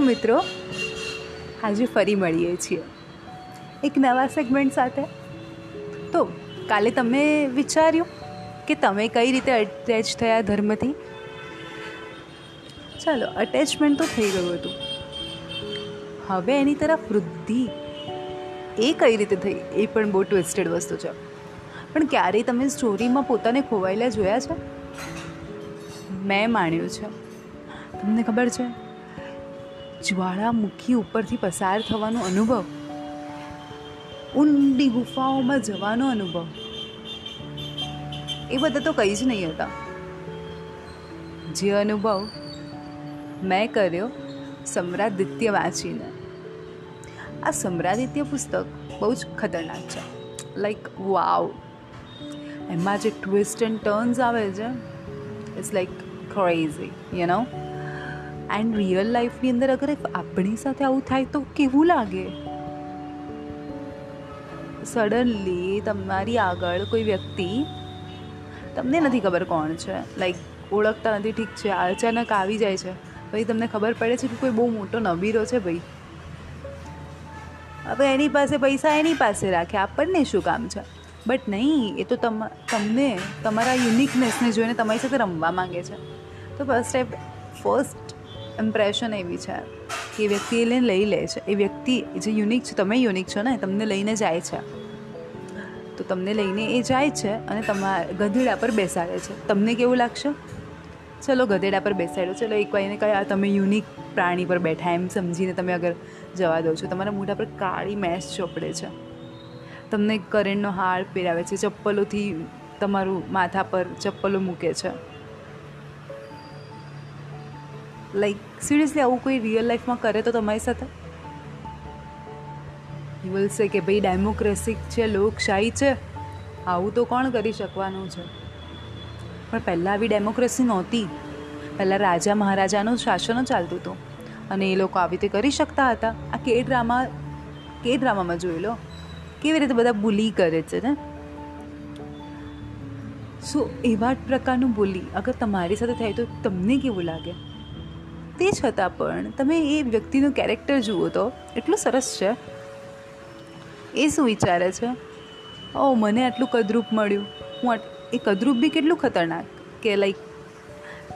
મિત્રો, આજે ફરી મળીએ છીએ એક નવા સેગમેન્ટ સાથે. તો કાલે તમે વિચાર્યું કે તમે કઈ રીતે અટેચ થયા ધર્મથી? ચાલો અટેચમેન્ટ તો થઈ ગયું હતું. હવે એની તરફ વૃદ્ધિ એ કઈ રીતે થઈ? એ પણ બહુ ટ્વિસ્ટેડ વસ્તુ છે. પણ ક્યારેય તમે સ્ટોરીમાં પોતાને ખોવાયેલા જોયા છે? મેં માણ્યું છે. તમને ખબર છે? જ્વાળામુખી ઉપરથી પસાર થવાનો અનુભવ. ઊંડી ગુફાઓમાં જવાનો અનુભવ. એ બધા તો કંઈ જ નહીં હતા. જે અનુભવ મેં કર્યો સમ્રાદિત્ય વાંચીને. આ સમ્રાદિત્ય પુસ્તક બહુ જ ખતરનાક છે. લાઈક વાવ એમાં જે ટ્વિસ્ટ એન્ડ ટર્ન્સ આવે છે it's like crazy you know and real લાઈફની અંદર અગર આપણી સાથે આવું થાય તો કેવું લાગે? સડનલી તમારી આગળ કોઈ વ્યક્તિ તમને નથી ખબર કોણ છે. લાઈક ઓળખતા નથી, ઠીક છે, અચાનક આવી જાય છે. પછી તમને ખબર પડે છે કે કોઈ બહુ મોટો નબીરો છે ભાઈ. હવે એની પાસે પૈસા એની પાસે રાખે, આપણને શું કામ છે? બટ નહીં, એ તો તમ, તમને, તમારા યુનિકનેસને જોઈને તમારી સાથે રમવા માગે છે. તો ફર્સ્ટ સ્ટેપ ફર્સ્ટ ઇમ્પ્રેશન એવી છે કે એ વ્યક્તિ એને લઈ લે છે. એ વ્યક્તિ જે યુનિક છે, તમે યુનિક છો ને તમને લઈને જાય છે. તો તમને લઈને એ જાય છે અને તમારા ગધેડા પર બેસાડે છે. તમને કેવું લાગશે? ચલો ગધેડા પર બેસાડ્યો. ચલો એક વાર એને કયા તમે યુનિક પ્રાણી પર બેઠા. એમ સમજીને તમે અગર જવા દો છો. તમારા મોઢા પર કાળી મેસ ચોપડે છે. તમને કરેણનો હાર પહેરાવે છે. ચપ્પલોથી તમારું માથા પર ચપ્પલો મૂકે છે. લાઈક સિરિયસલી આવું કોઈ રિયલ લાઈફમાં કરે તો તમારી સાથે? બોલશે કે, ભાઈ ડેમોક્રેસી છે, લોકશાહી છે. આવું તો કોણ કરી શકવાનું છે? પણ પહેલાં આવી ડેમોક્રેસી નહોતી. પહેલાં રાજા મહારાજાનું શાસન ચાલતું હતું. અને એ લોકો આવી રીતે કરી શકતા હતા. આ કે ડ્રામા કે ડ્રામામાં જોઈ લો. કેવી રીતે બધા બુલી કરે છે ને સો એવા જ પ્રકારનું બોલી અગર તમારી સાથે થાય તો તમને કેવું લાગે? તે છતાં પણ તમે એ વ્યક્તિનું કેરેક્ટર જુઓ તો એટલું સરસ છે. એ શું વિચારે છે? ઓ મને આટલું કદરૂપ મળ્યું. હું એ કદરૂપ બી કેટલું ખતરનાક કે લાઈક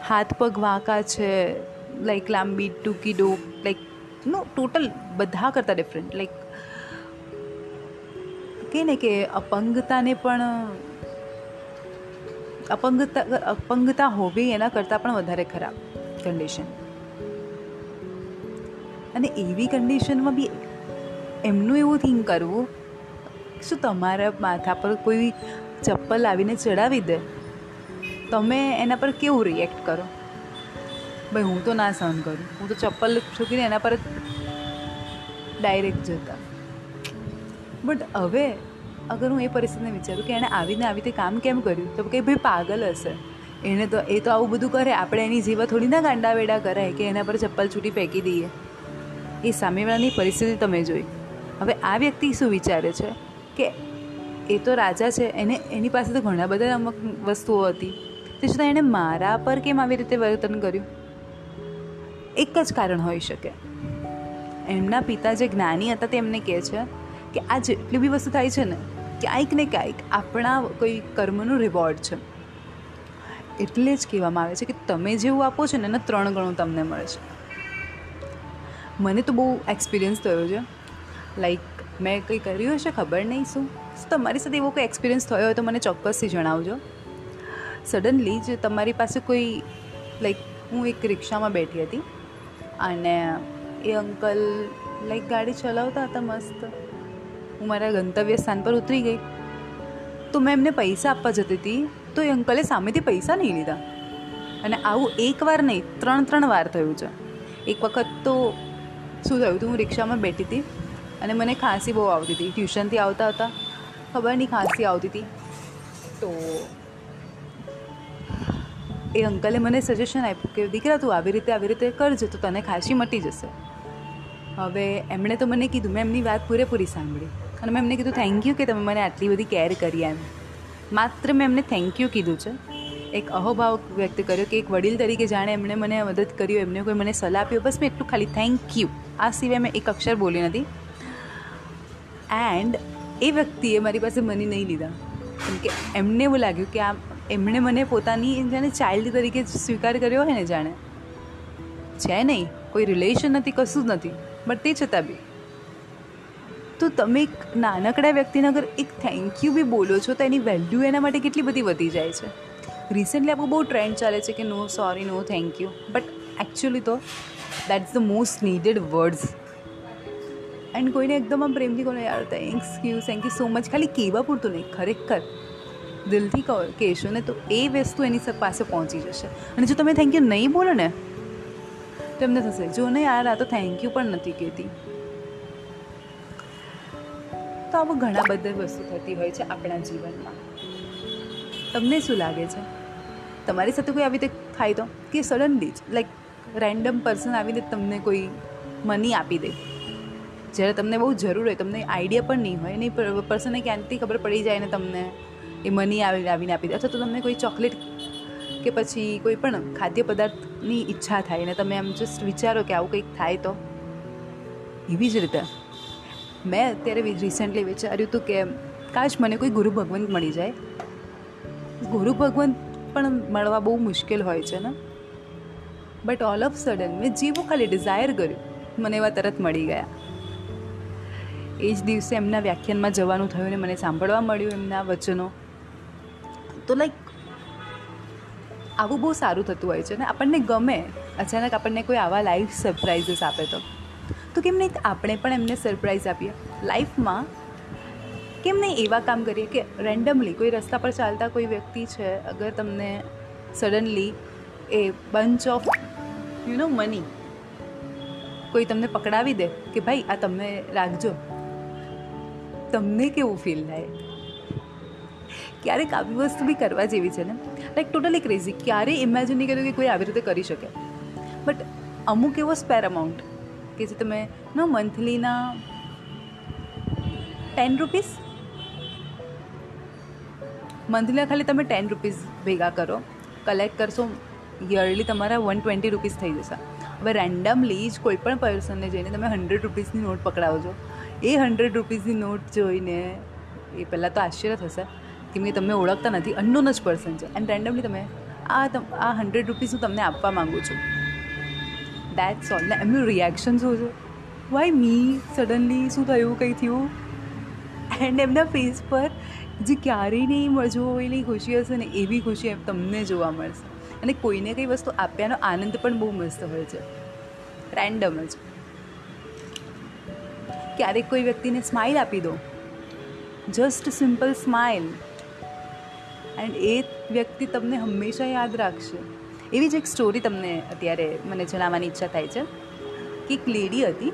હાથ પગ વાંકા છે લાઈક લાંબી ટૂંકી ડોક લાઈક નો ટોટલ બધા કરતાં ડિફરન્ટ લાઈક કહે ને કે અપંગતાને પણ, અપંગતા અપંગતા હોવી એના કરતાં પણ વધારે ખરાબ કન્ડિશન અને એવી કન્ડિશનમાં બી એમનું એવું થિંક કરવું, શું તમારા માથા પર કોઈ ચપ્પલ આવીને ચડાવી દે? તમે એના પર કેવું રિએક્ટ કરો? ભાઈ, હું તો ના સહન કરું. હું તો ચપ્પલ છૂકીને એના પર ડાયરેક્ટ જતા. બટ હવે અગર હું એ પરિસ્થિતિને વિચારું કે એણે આવીને આવી રીતે કામ કેમ કર્યું? તો કે ભાઈ, પાગલ હશે. એણે તો, એ તો આવું બધું કરે. આપણે એની જેવા થોડી ના ગાંડા વેડા કરાય કે એના પર ચપ્પલ છૂટી ફેંકી દઈએ. એ સામેવાળાની પરિસ્થિતિ તમે જોઈ. હવે આ વ્યક્તિ શું વિચારે છે? કે એ તો રાજા છે, એને એની પાસે તો ઘણા બધા અમુક વસ્તુઓ હતી. તે છતાં એણે મારા પર કેમ આવી રીતે વર્તન કર્યું? એક જ કારણ હોઈ શકે. એમના પિતા જે જ્ઞાની હતા તે એમને કહે છે કે આ જેટલી બી વસ્તુ થાય છે ને, ક્યાંક ને ક્યાંક આપણા કોઈ કર્મનું રિવોર્ડ છે. એટલે જ કહેવામાં આવે છે કે તમે જેવું આપો છો ને, એના ત્રણ ગણું તમને મળે છે. મને તો બહુ એક્સપિરિયન્સ થયો છે. લાઈક મેં કંઈ કર્યું હશે, ખબર નહીં શું. તમારી સાથે એવો કોઈ એક્સપિરિયન્સ થયો હોય તો મને ચોક્કસથી જણાવજો. સડનલી જ તમારી પાસે કોઈ લાઈક હું એક રિક્ષામાં બેઠી હતી. અને એ અંકલ લાઈક ગાડી ચલાવતા હતા મસ્ત. હું મારા ગંતવ્ય સ્થાન પર ઉતરી ગઈ. તો મેં એમને પૈસા આપવા જતી હતી. તો એ અંકલે સામેથી પૈસા નહીં લીધા. અને આવું એક વાર નહીં ત્રણ ત્રણ વાર થયું છે. એક વખત તો શું થયું હતું? હું રિક્ષામાં બેઠી હતી અને મને ખાંસી બહુ આવતી હતી. ટ્યુશનથી આવતા હતા. ખબર નહીં ખાંસી આવતી હતી. તો એ અંકલે મને સજેશન આપ્યું કે, દીકરા, તું આવી રીતે આવી રીતે કરજે, તો તને ખાંસી મટી જશે. હવે એમણે તો મને કીધું, મેં એમની વાત પૂરેપૂરી સાંભળી. અને મેં એમને કીધું થેન્ક યુ કે તમે મને આટલી બધી કેર કરી એમ. માત્ર મેં એમને થેન્ક યુ કીધું છે. એક અહોભાવ વ્યક્ત કર્યો કે એક વડીલ તરીકે જાણે એમણે મને મદદ કર્યું એમને કોઈ મને સલાહ આપ્યો બસ મેં એટલું ખાલી થેન્ક યુ આ સિવાય મેં એક અક્ષર બોલી નથી. એન્ડ એ વ્યક્તિએ મારી પાસે મની નહીં લીધા. કેમ કે એમને એવું લાગ્યું કે આ એમણે મને પોતાની જાણે ચાઇલ્ડ તરીકે સ્વીકાર કર્યો હોય ને જાણે. છે નહીં, કોઈ રિલેશન નથી, કશું જ નથી. બટ તે છતાં બી. તો તમે એક નાનકડા વ્યક્તિને અગર એક થેન્ક યુ બી બોલો છો, તો એની વેલ્યુ એના માટે કેટલી બધી વધી જાય છે? રિસેન્ટલી આપણું બહુ ટ્રેન્ડ ચાલે છે કે no sorry no thank you but actually તો that's the most needed words and કોઈને એકદમ પ્રેમથી કહો યાર thanks you thank you so much ખાલી કહેવા પૂરતું નહીં ખરેખર દિલથી કહો કહેશો ને તો એ વસ્તુ એની પાસે પહોંચી જશે અને જો તમે થેન્ક યુ નહીં બોલો ને તો એમને થશે જો ને યાર આ તો થેન્ક યુ પણ નથી કહેતી તો આવું ઘણા બધા વસ્તુ થતી હોય છે આપણા જીવનમાં તમને શું લાગે છે? તમારી સાથે કોઈ આવી રીતે થાય તો? કે સડનલી જ લાઈક રેન્ડમ પર્સન આવીને તમને કોઈ મની આપી દે? જ્યારે તમને બહુ જરૂર હોય, તમને આઈડિયા પણ નહીં હોય નહીં પર્સનને ક્યાંથી ખબર પડી જાય ને તમને એ મની આવી, આવીને આપી દે? અથવા તો તમને કોઈ ચોકલેટ કે પછી કોઈ પણ ખાદ્ય પદાર્થની ઈચ્છા થાય ને તમે આમ જસ્ટ વિચારો કે આવું કંઈક થાય તો? એવી જ રીતે. મેં અત્યારે રિસેન્ટલી વિચાર્યું હતું કે કાશ મને કોઈ ગુરુ ભગવંત મળી જાય ગુરુ ભગવંત પણ મળવા બહુ મુશ્કેલ હોય છે ને? બટ ઓલ ઓફ સડન મેં જેવું ખાલી ડિઝાયર કર્યું. મને એવા તરત મળી ગયા. એ જ દિવસે એમના વ્યાખ્યાનમાં જવાનું થયું ને મને સાંભળવા મળ્યું એમના વચનો. તો લાઈક આવું બહુ સારું થતું હોય છે ને? આપણને ગમે. અચાનક આપણને કોઈ આવા લાઈફ સરપ્રાઇઝીસ આપે તો. તો કેમ નહીં? આપણે પણ એમને સરપ્રાઇઝ આપીએ. લાઈફમાં કેમ નહીં એવા કામ કરીએ કે રેન્ડમલી કોઈ રસ્તા પર ચાલતા કોઈ વ્યક્તિ છે, અગર તમને suddenly a bunch of you know money કોઈ તમને પકડાવી દે કે ભાઈ આ તમે રાખજો, તમને કેવું ફીલ થાય? ક્યારેક આવી વસ્તુ બી કરવા જેવી છે ને? લાઈક ટોટલી ક્રેઝી ક્યારેય ઇમેજિન નહીં કર્યું કે કોઈ આવી રીતે કરી શકે? બટ અમુક એવો સ્પેર અમાઉન્ટ કે જે તમે નો મંથલીના ટેન રૂપીસ મંથલીના ખાલી તમે ટેન રૂપીસ ભેગા કરો કલેક્ટ કરશો યરલી તમારા વન ટ્વેન્ટી રૂપીસ થઈ જશે. હવે રેન્ડમલી જ કોઈ પણ પર્સનને જઈને તમે હંડ્રેડ રૂપીસની નોટ પકડાવજો એ હંડ્રેડ રૂપીસની નોટ જોઈને એ પહેલાં તો આશ્ચર્ય થશે કેમ કે તમે ઓળખતા નથી અનનોન જ પર્સન છે. એન્ડ રેન્ડમલી તમે આ આ હંડ્રેડ રૂપીસ હું તમને આપવા માગું છું. દેટ્સ ઓલ ને એમનું રિએક્શન શું છે? વાય મી સડનલી શું થયું? કંઈ થયું? એન્ડ એમના ફેસ પર જે ક્યારેય નહીં જોયેલી ખુશી હશે ને એવી ખુશી તમને જોવા મળશે. અને કોઈને કંઈ વસ્તુ આપ્યાનો આનંદ પણ બહુ મસ્ત હોય છે. રેન્ડમ જ. ક્યારેક કોઈ વ્યક્તિને સ્માઇલ આપી દો. જસ્ટ સિમ્પલ સ્માઇલ એન્ડ એ વ્યક્તિ તમને હંમેશા યાદ રાખશે. એવી જ એક સ્ટોરી તમને અત્યારે મને જણાવવાની ઈચ્છા થાય છે. કે એક લેડી હતી.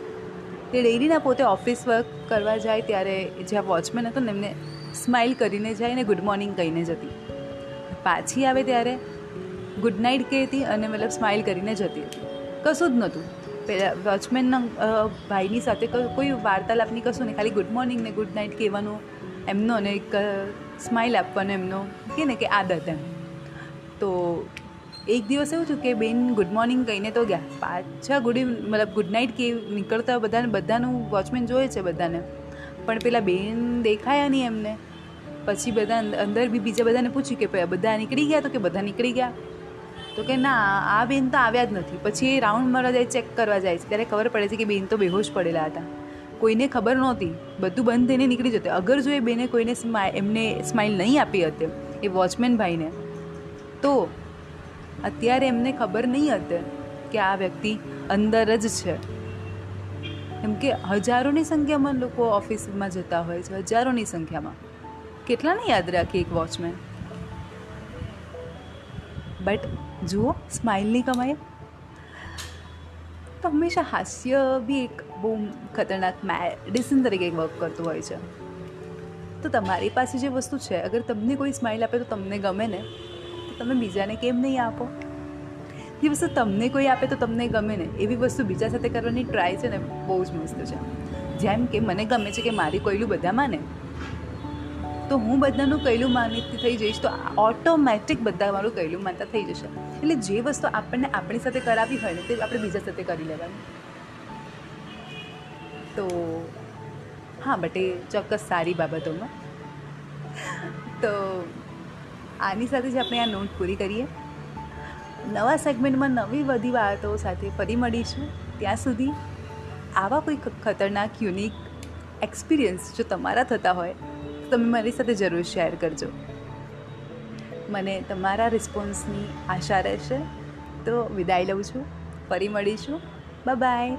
તે ડેરીના પોતે ઓફિસ વર્ક કરવા જાય ત્યારે જ્યાં વોચમેન હતો ને એમને સ્માઇલ કરીને જાય ને ગુડ મોર્નિંગ કહીને જતી. પાછી આવે ત્યારે ગુડ નાઇટ કહેતી અને મતલબ સ્માઇલ કરીને જતી હતી. કશું જ નહોતું. પેલા વોચમેનના ભાઈની સાથે કોઈ વાર્તાલાપની કશું નહીં. ખાલી ગુડ મોર્નિંગ ને ગુડ નાઇટ કહેવાનું, એમનો અને એક સ્માઇલ આપવાનો એમનો, કે ને કે આદત એમ. તો એક દિવસ એવું થયું કે બેન ગુડ મોર્નિંગ કહીને તો ગયા. પાછા ગુડ મતલબ ગુડ નાઇટ કે નીકળતા બધાને, બધાનું વોચમેન જોયે છે બધાને. પણ પેલા બેન દેખાયા નહીં એમને. પછી બધા અંદર બી બીજા બધાને પૂછ્યું કે બધા નીકળી ગયા? તો કે બધા નીકળી ગયા. તો કે ના, આ બેન તો આવ્યા જ નથી. પછી એ રાઉન્ડ મારવા જાય, ચેક કરવા જાય છે. ત્યારે ખબર પડે છે કે બેન તો બેહોશ પડેલા હતા. કોઈને ખબર નહોતી. બધું બંધ થઈને નીકળી જતું. અગર જો એ બેને કોઈને એમને સ્માઇલ નહીં આપી હતી, એ વોચમેન ભાઈને, તો અત્યારે એમને ખબર નહીં હતી કે આ વ્યક્તિ અંદર જ છે. એમ કે હજારોની સંખ્યામાં લોકો ઓફિસમાં જતા હોય છે, હજારોની સંખ્યામાં. કેટલાને યાદ રાખીએ એક વોચમેન? બટ જુઓ સ્માઇલની કમાઈ. તો હંમેશા હાસ્ય બી એક બહુ ખતરનાક મેડિસિન તરીકે વર્ક કરતું હોય છે. તો તમારી પાસે જે વસ્તુ છે, અગર તમને કોઈ સ્માઇલ આપે તો તમને ગમે ને, તો તમે બીજાને કેમ નહીં આપો? જે વસ્તુ તમને કોઈ આપે તો તમને ગમે ને, એવી વસ્તુ બીજા સાથે કરવાની ટ્રાય છે ને, બહુ જ મસ્ત છે. જેમ કે મને ગમે છે કે મારી કોયલું બધા માને તો હું બધાનું કહેલું માનીતી થઈ જઈશ, તો ઓટોમેટિક બધા મારું કહેલું માનતા થઈ જશે. એટલે જે વસ્તુ આપણને આપણી સાથે કરાવી હોય ને, તે આપણે બીજા સાથે કરી લેવાની. તો હા બટ એ ચોક્કસ સારી બાબતોમાં. તો આની સાથે જ આપણે આ નોટ પૂરી કરીએ. નવા સેગમેન્ટમાં નવી બધી વાતો સાથે ફરી મળીશું. ત્યાં સુધી આવા કોઈ ખતરનાક યુનિક એક્સપિરિયન્સ જો તમારા થતા હોય તમે મારી સાથે જરૂર શેર કરજો. મને તમારા રિસ્પોન્સની આશા રહેશે. તો વિદાય લઉં છું. ફરી મળીશું. બાય